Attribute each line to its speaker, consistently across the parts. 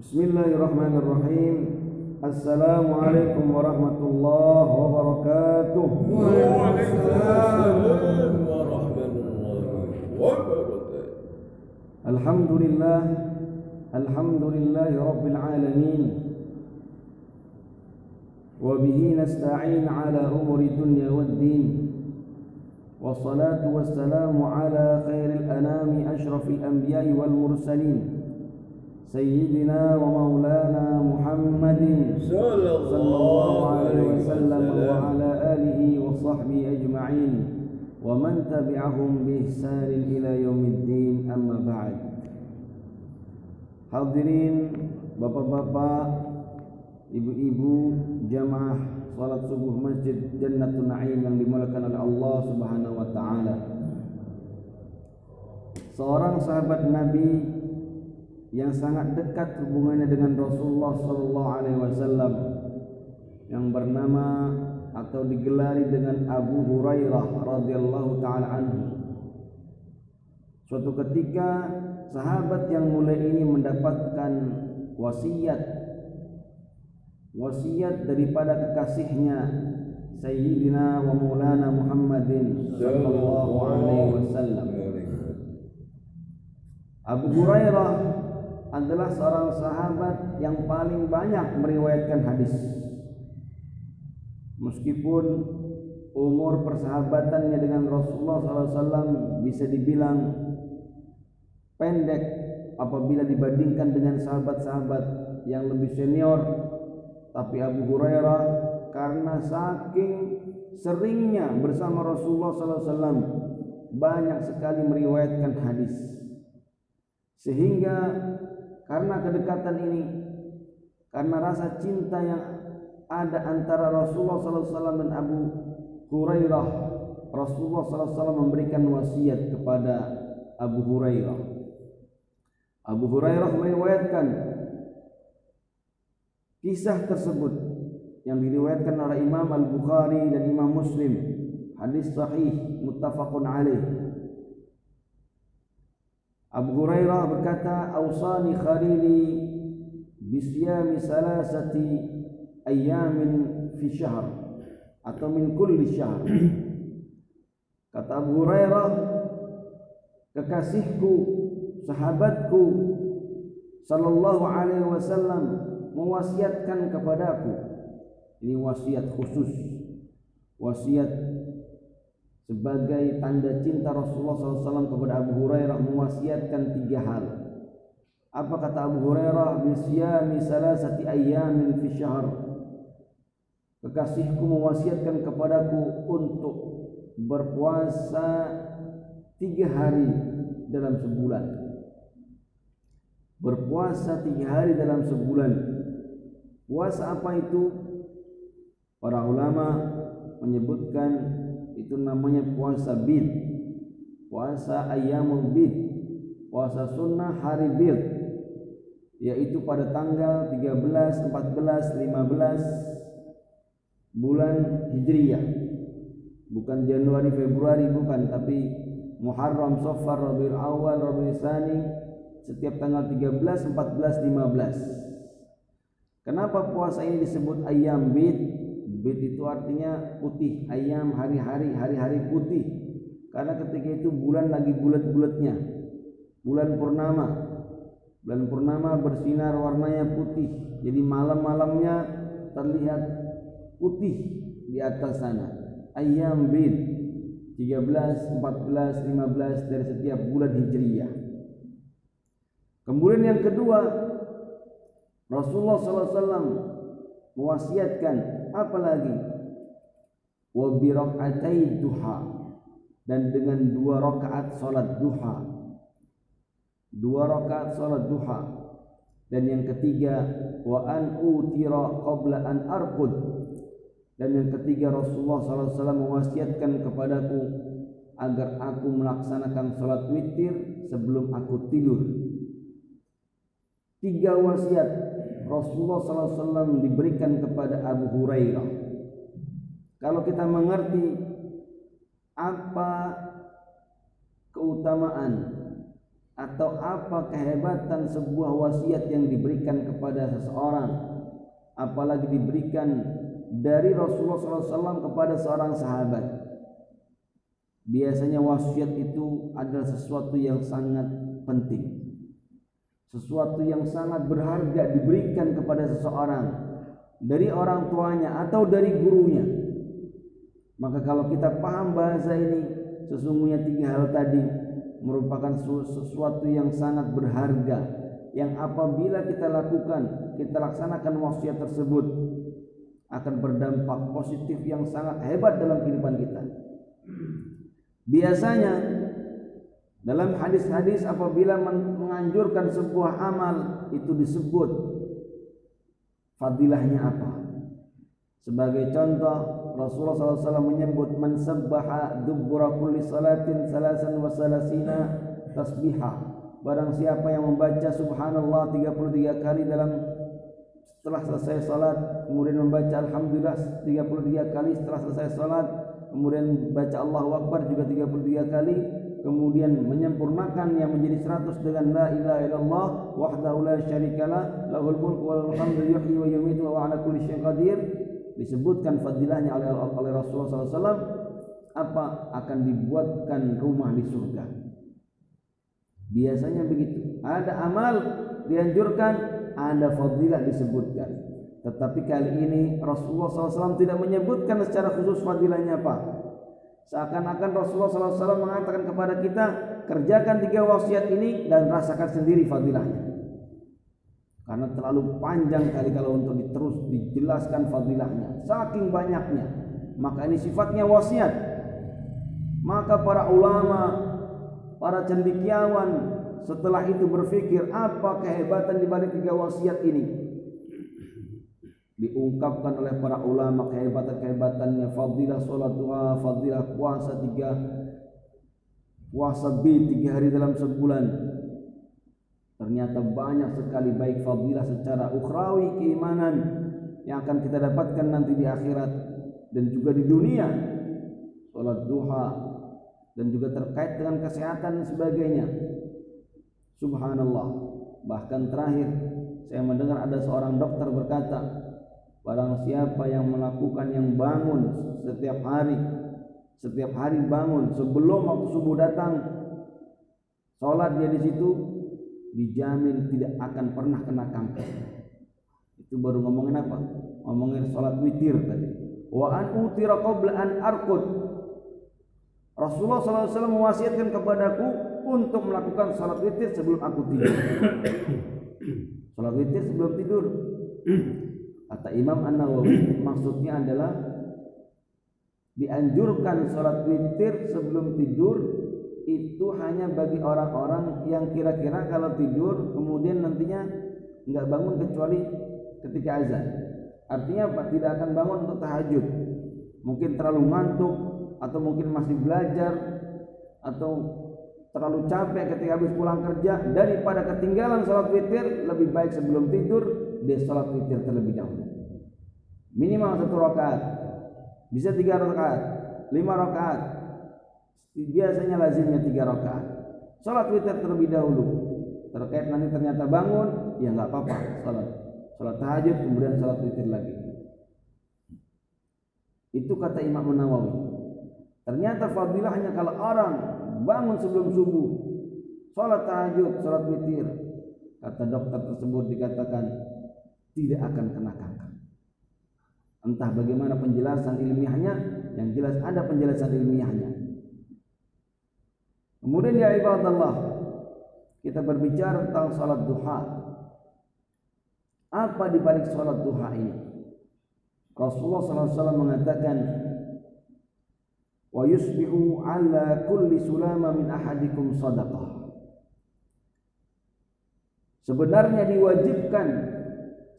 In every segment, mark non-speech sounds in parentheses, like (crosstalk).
Speaker 1: بسم الله الرحمن الرحيم.
Speaker 2: السلام عليكم ورحمة
Speaker 1: الله وبركاته. وعليكم السلام ورحمة الله وبركاته الحمد لله الحمد لله رب العالمين. وبه نستعين على أمور الدنيا والدين. والصلاة والسلام على خير الأنام أشرف الأنبياء والمرسلين. سيدنا ومولانا محمد
Speaker 2: صلى
Speaker 1: صلى الله عليه وسلم وعلى آله وصحبه أجمعين ومن تبعهم بإحسان إلى يوم الدين أما بعد Hadirin Bapak-bapak Ibu-ibu jamaah salat subuh Masjid Jannatul Naim yang dimuliakan oleh Allah Subhanahu wa taala. Seorang sahabat Nabi yang sangat dekat hubungannya dengan Rasulullah sallallahu alaihi wasallam yang bernama atau digelari dengan Abu Hurairah radhiyallahu taala anhu. Suatu ketika sahabat yang mulia ini mendapatkan wasiat wasiat daripada kekasihnya Sayyidina wa Maulana Muhammadin sallallahu alaihi wasallam. Abu Hurairah adalah seorang sahabat yang paling banyak meriwayatkan hadis. Meskipun umur persahabatannya dengan Rasulullah SAW bisa dibilang pendek apabila dibandingkan dengan sahabat-sahabat yang lebih senior tapi Abu Hurairah karena saking seringnya bersama Rasulullah SAW banyak sekali meriwayatkan hadis. Sehingga karena kedekatan ini, karena rasa cinta yang ada antara Rasulullah SAW dan Abu Hurairah, Rasulullah SAW memberikan wasiat kepada Abu Hurairah. Abu Hurairah meriwayatkan Kisah tersebut yang diriwayatkan oleh Imam Al-Bukhari dan Imam Muslim, hadis sahih muttafaqun alaih. Abu Hurairah berkata, "Ausani khalili bisyami salasati ayamin fi syahr atau min kulli syahr." (clears throat) Kata Abu Hurairah, kekasihku, sahabatku sallallahu alaihi wasallam mewasiatkan kepadaku ini wasiat khusus wasiat sebagai tanda cinta Rasulullah SAW kepada Abu Hurairah mewasiatkan tiga hal. Apa kata Abu Hurairah? Bisyami salasati ayamin fi syahr. Kekasihku mewasiatkan kepadaku untuk berpuasa tiga hari dalam sebulan. Berpuasa tiga hari dalam sebulan. Puasa apa itu? Para ulama menyebutkan itu namanya puasa bid. Puasa ayamul bid. Puasa sunnah hari bid. Yaitu pada tanggal 13, 14, 15 bulan Hijriyah. Bukan Januari, Februari, bukan. Tapi Muharram, Safar, Rabiul Awal, Rabiul Tsani setiap tanggal 13, 14, 15 Kenapa puasa ini disebut ayam bid? Bid itu artinya putih, ayam hari-hari, hari-hari putih. Karena ketika itu bulan lagi bulat-bulatnya. Bulan purnama. Bulan purnama bersinar warnanya putih. Jadi malam-malamnya terlihat putih di atas sana. Ayam bid 13, 14, 15 dari setiap bulan Hijriyah. Kemudian yang kedua, Rasulullah SAW mewasiatkan apa lagi? Wa bi duha dan dengan dua rakaat salat duha. Dua rakaat salat duha. Dan yang ketiga wa an utira qabla an arqud. Dan yang ketiga Rasulullah SAW mewasiatkan kepadaku agar aku melaksanakan salat witir sebelum aku tidur. Tiga wasiat Rasulullah SAW diberikan kepada Abu Hurairah. Kalau kita mengerti apa keutamaan atau apa kehebatan sebuah wasiat yang diberikan kepada seseorang apalagi diberikan dari Rasulullah SAW kepada seorang sahabat biasanya wasiat itu adalah sesuatu yang sangat penting sesuatu yang sangat berharga diberikan kepada seseorang dari orang tuanya atau dari gurunya. Maka kalau kita paham bahasa ini sesungguhnya tiga hal tadi merupakan sesuatu yang sangat berharga yang apabila kita lakukan kita laksanakan wasiat tersebut akan berdampak positif yang sangat hebat dalam kehidupan kita. Biasanya dalam hadis-hadis apabila menganjurkan sebuah amal itu disebut fadilahnya apa sebagai contoh Rasulullah SAW menyebut man sabbaha dubbura kulli salatin salasan wa salasina tasbihah. Barang siapa yang membaca subhanallah 33 kali dalam setelah selesai salat, kemudian membaca alhamdulillah 33 kali setelah selesai salat, kemudian baca Allahu Akbar juga 33 kali, kemudian menyempurnakan yang menjadi 100 dengan la ilaha illallah wahdahu la syarikalah lahul mulku wal hamdu yuhyi wa yumiitu wa ala kulli syai'in qadir. Disebutkan fadilahnya oleh, oleh Rasulullah SAW apa akan dibuatkan rumah di surga? Biasanya begitu. Ada amal dianjurkan ada fadilah disebutkan. Tetapi kali ini Rasulullah SAW tidak menyebutkan secara khusus fadilahnya apa seakan-akan Rasulullah SAW mengatakan kepada kita kerjakan tiga wasiat ini dan rasakan sendiri fadilahnya. Karena terlalu panjang kali kalau untuk diterus dijelaskan fadilahnya saking banyaknya. Maka ini sifatnya wasiat. Maka para ulama para cendekiawan setelah itu berpikir apa kehebatan di balik tiga wasiat ini diungkapkan oleh para ulama kehebatan-kehebatannya fadilah salat duha fadilah puasa tiga puasa B tiga hari dalam sebulan Ternyata banyak sekali baik fadilah secara ukhrawi keimanan yang akan kita dapatkan nanti di akhirat dan juga di dunia. Salat duha dan juga terkait dengan kesehatan dan sebagainya. Subhanallah. Bahkan terakhir saya mendengar ada seorang dokter berkata, barang siapa yang melakukan yang bangun setiap hari setiap hari bangun sebelum waktu subuh datang salat dia di situ dijamin tidak akan pernah kena kanker. Itu baru ngomongin apa? Ngomongin sholat witir tadi. Wa an utira qabla an arqud. Rasulullah SAW mewasiatkan kepadaku untuk melakukan sholat witir sebelum aku tidur. sholat witir sebelum tidur. Kata Imam An Nawawi (clears throat) maksudnya adalah dianjurkan sholat witir sebelum tidur itu hanya bagi orang-orang yang kira-kira kalau tidur kemudian nantinya nggak bangun kecuali ketika azan. Artinya apa? Tidak akan bangun untuk tahajud. Mungkin terlalu ngantuk atau mungkin masih belajar atau terlalu capek ketika habis pulang kerja daripada ketinggalan sholat witir lebih baik sebelum tidur dia sholat witir terlebih dahulu minimal satu rakaat bisa tiga rakaat lima rakaat biasanya lazimnya tiga rakaat. Salat witir terlebih dahulu. Terkait nanti ternyata bangun, ya nggak apa-apa. Salat, salat tahajud kemudian salat witir lagi. Itu kata Imam Nawawi. Ternyata fadilahnya kalau orang bangun sebelum subuh, salat tahajud, salat witir, kata dokter tersebut dikatakan tidak akan kena kanker. Entah bagaimana penjelasan ilmiahnya, yang jelas ada penjelasan ilmiahnya. Kemudian ya ibadallah kita berbicara tentang salat duha. Apa di balik salat duha ini? Rasulullah SAW mengatakan wa yusbihu ala kulli sulama min ahadikum sadaqah. Sebenarnya diwajibkan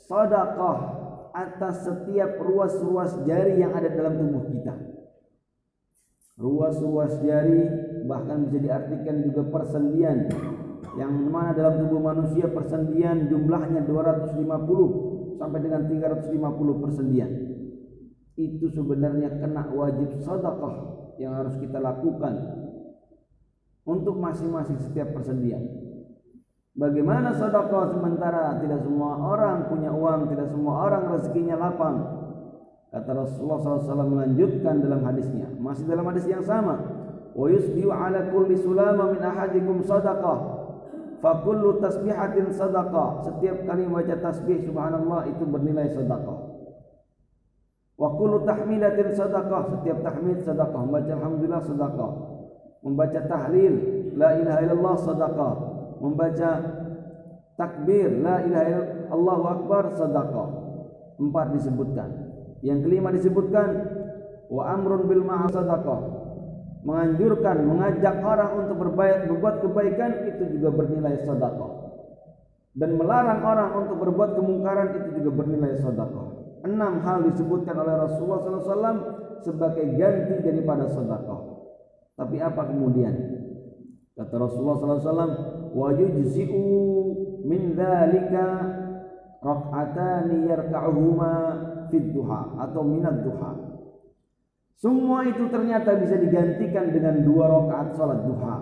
Speaker 1: sedekah atas setiap ruas-ruas jari yang ada dalam tubuh kita. Ruas-ruas jari bahkan bisa diartikan juga persendian. Yang mana dalam tubuh manusia persendian jumlahnya 250 sampai dengan 350 persendian. Itu sebenarnya kena wajib sedekah yang harus kita lakukan untuk masing-masing setiap persendian Bagaimana sedekah sementara tidak semua orang punya uang, tidak semua orang rezekinya lapang. Kata Rasulullah SAW melanjutkan dalam hadisnya, masih dalam hadis yang sama. Wa yusbihu ala kulli sulama min ahadikum sadaqah. Fa kullu tasbihatin sadaqah. Setiap kali membaca tasbih subhanallah itu bernilai sedekah. Wa kullu tahmidatin sadaqah. Setiap tahmid sedekah. Membaca alhamdulillah sedekah. Membaca tahlil la ilaha illallah sedekah membaca takbir la ilaha illallah akbar sedekah. Empat disebutkan. Yang kelima disebutkan wa amrun bil ma'ruf sedekah. Menganjurkan, mengajak orang untuk berbaik, berbuat kebaikan itu juga bernilai sedekah. Dan melarang orang untuk berbuat kemungkaran itu juga bernilai sedekah. Enam hal disebutkan oleh Rasulullah SAW sebagai ganti daripada sedekah. Tapi apa kemudian? Kata Rasulullah SAW, wa min dzalika rak'atani yarka'uhuma fid duha atau minat duha. Semua itu ternyata bisa digantikan dengan dua rakaat salat duha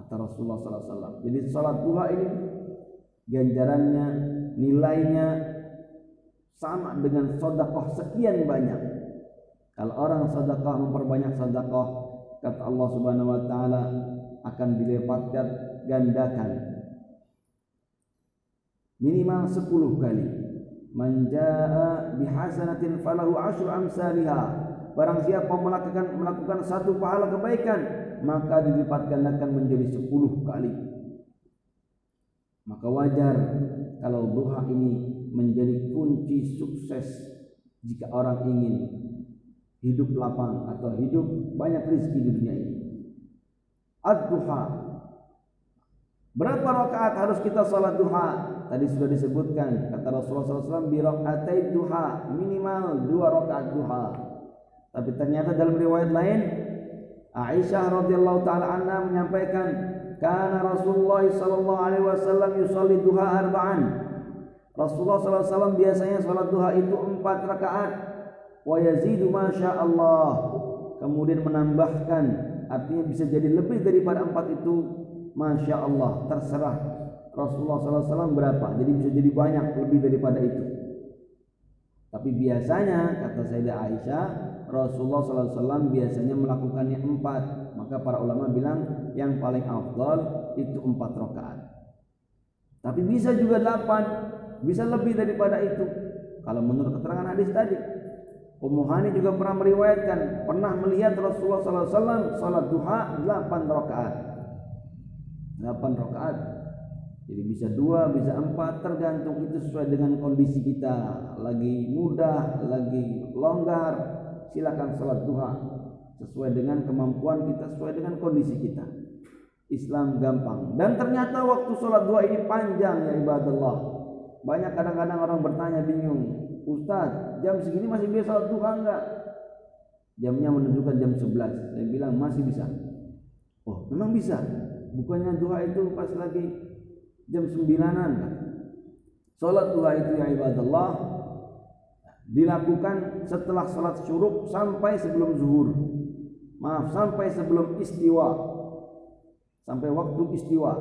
Speaker 1: kata Rasulullah SAW. Jadi salat duha ini ganjarannya, nilainya sama dengan sedekah sekian banyak. Kalau orang sedekah memperbanyak sedekah, kata Allah Subhanahu wa taala akan dilipatkan gandakan. Minimal 10 kali. Manjaa bihasanatin falahu asyru amsalha barang siapa melakukan melakukan satu pahala kebaikan maka dilipat gandakan menjadi 10 kali. Maka wajar kalau duha ini menjadi kunci sukses jika orang ingin hidup lapang atau hidup banyak rezeki di dunia ini. Ad-duha Berapa rakaat harus kita salat duha? Tadi sudah disebutkan kata Rasulullah SAW bi rakaatai duha minimal dua rakaat duha. Tapi ternyata dalam riwayat lain Aisyah radhiyallahu taala anha menyampaikan karena Rasulullah sallallahu alaihi wasallam yusalli duha arba'an. Rasulullah SAW biasanya salat duha itu empat rakaat wa yazidu masya Allah kemudian menambahkan artinya bisa jadi lebih daripada empat itu Masya Allah terserah. Rasulullah SAW berapa? Jadi bisa jadi banyak lebih daripada itu. Tapi biasanya kata Sayyidah Aisyah Rasulullah SAW biasanya melakukannya empat. Maka para ulama bilang yang paling afdal itu empat rakaat. Tapi bisa juga delapan. Bisa lebih daripada itu. Kalau menurut keterangan hadis tadi Ummu Hani juga pernah meriwayatkan pernah melihat Rasulullah SAW salat duha delapan rakaat 8 rakaat. Jadi bisa dua, bisa empat, tergantung itu sesuai dengan kondisi kita. Lagi mudah, lagi longgar, silakan sholat duha sesuai dengan kemampuan kita, sesuai dengan kondisi kita. Islam gampang. Dan ternyata waktu sholat duha ini panjang ya ibadah Banyak kadang-kadang orang bertanya bingung, Ustaz, jam segini masih bisa sholat duha enggak? Jamnya menunjukkan jam 11. Saya bilang masih bisa. Oh, memang bisa. Bukannya doa itu pas lagi jam sembilanan? Salat duha itu ya ibadallah dilakukan setelah salat syuruk sampai sebelum zuhur. Maaf, sampai sebelum istiwa. Sampai waktu istiwa.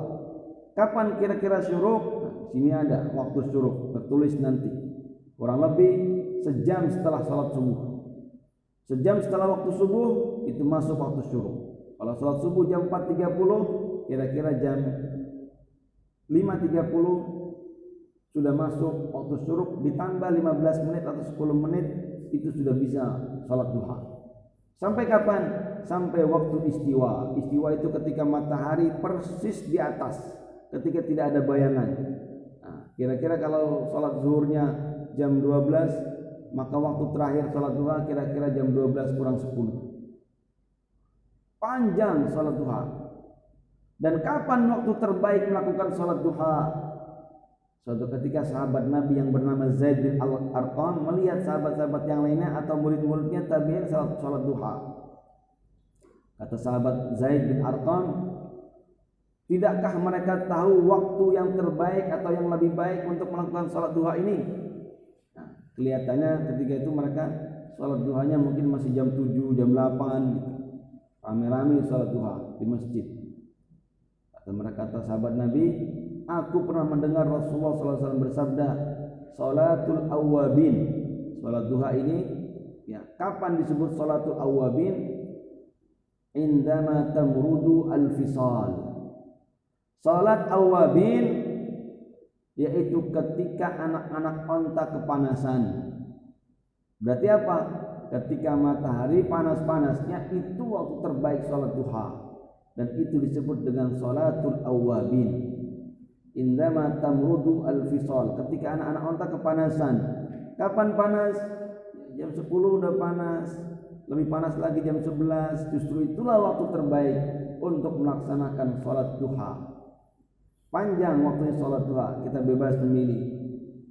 Speaker 1: Kapan kira-kira syuruk? Nah, sini ada waktu syuruk, tertulis nanti. Kurang lebih sejam setelah salat subuh. Sejam setelah waktu subuh itu masuk waktu syuruk. Kalau salat subuh jam 4.30 kira-kira jam 5.30 sudah masuk waktu syuruk ditambah 15 menit atau 10 menit itu sudah bisa salat duha. Sampai kapan? Sampai waktu istiwa. Istiwa itu ketika matahari persis di atas, ketika tidak ada bayangan. Nah, kira-kira kalau salat zuhurnya jam 12, maka waktu terakhir salat duha kira-kira jam 12 kurang 10. Panjang salat duha. Dan kapan waktu terbaik melakukan sholat duha? Suatu ketika sahabat Nabi yang bernama Zaid bin Al-Arqam melihat sahabat-sahabat yang lainnya atau murid-muridnya tabi'in sholat, sholat duha. Kata sahabat Zaid bin Arqam, Tidakkah mereka tahu waktu yang terbaik atau yang lebih baik untuk melakukan sholat duha ini? Nah, kelihatannya ketika itu mereka sholat duhanya mungkin masih jam 7, jam 8 gitu. Rame-rame sholat duha di masjid. Dan kata sahabat Nabi, aku pernah mendengar Rasulullah SAW bersabda salatul awabin salat duha ini ya kapan disebut salatul awabin indama tamrudu al-fisal. Salat awabin yaitu ketika anak-anak onta kepanasan. Berarti apa? Ketika matahari panas-panasnya itu waktu terbaik salat duha dan itu disebut dengan salatul awabin indama tamrudu al-fisal. Ketika anak-anak onta kepanasan. Kapan panas? Jam 10 udah panas. Lebih panas lagi jam 11 justru itulah waktu terbaik untuk melaksanakan sholat duha. Panjang waktunya sholat duha. Kita bebas memilih.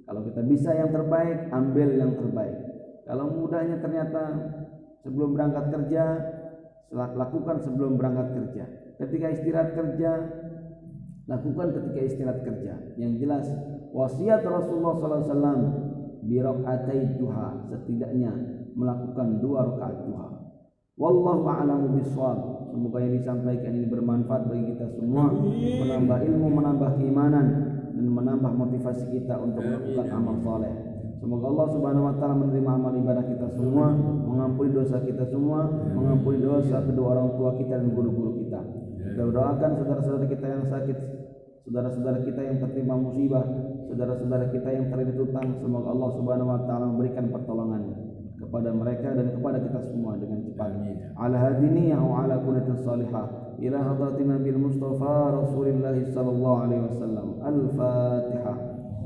Speaker 1: Kalau kita bisa yang terbaik ambil yang terbaik. Kalau mudahnya ternyata sebelum berangkat kerja, lakukan sebelum berangkat kerja. Ketika istirahat kerja, lakukan ketika istirahat kerja. Yang jelas wasiat Rasulullah SAW birokaatai duha setidaknya melakukan dua rakaat duha. Wallahu a'lamu bishawab. Semoga yang disampaikan ini bermanfaat bagi kita semua, menambah ilmu, menambah keimanan dan menambah motivasi kita untuk melakukan amal saleh. Semoga Allah Subhanahu wa taala menerima amal ibadah kita semua, mengampuni dosa kita semua, mengampuni dosa kedua orang tua kita dan guru-guru kita. Kita doakan saudara-saudara kita yang sakit, saudara-saudara kita yang tertimpa musibah, saudara-saudara kita yang terlilit utang, semoga Allah Subhanahu wa taala memberikan pertolongan kepada mereka dan kepada kita semua dengan cepat. Ala hadini wa ala kullatin salihah ila hadratin Nabil Mustafa Rasulullah sallallahu alaihi wasallam. Al-Fatihah.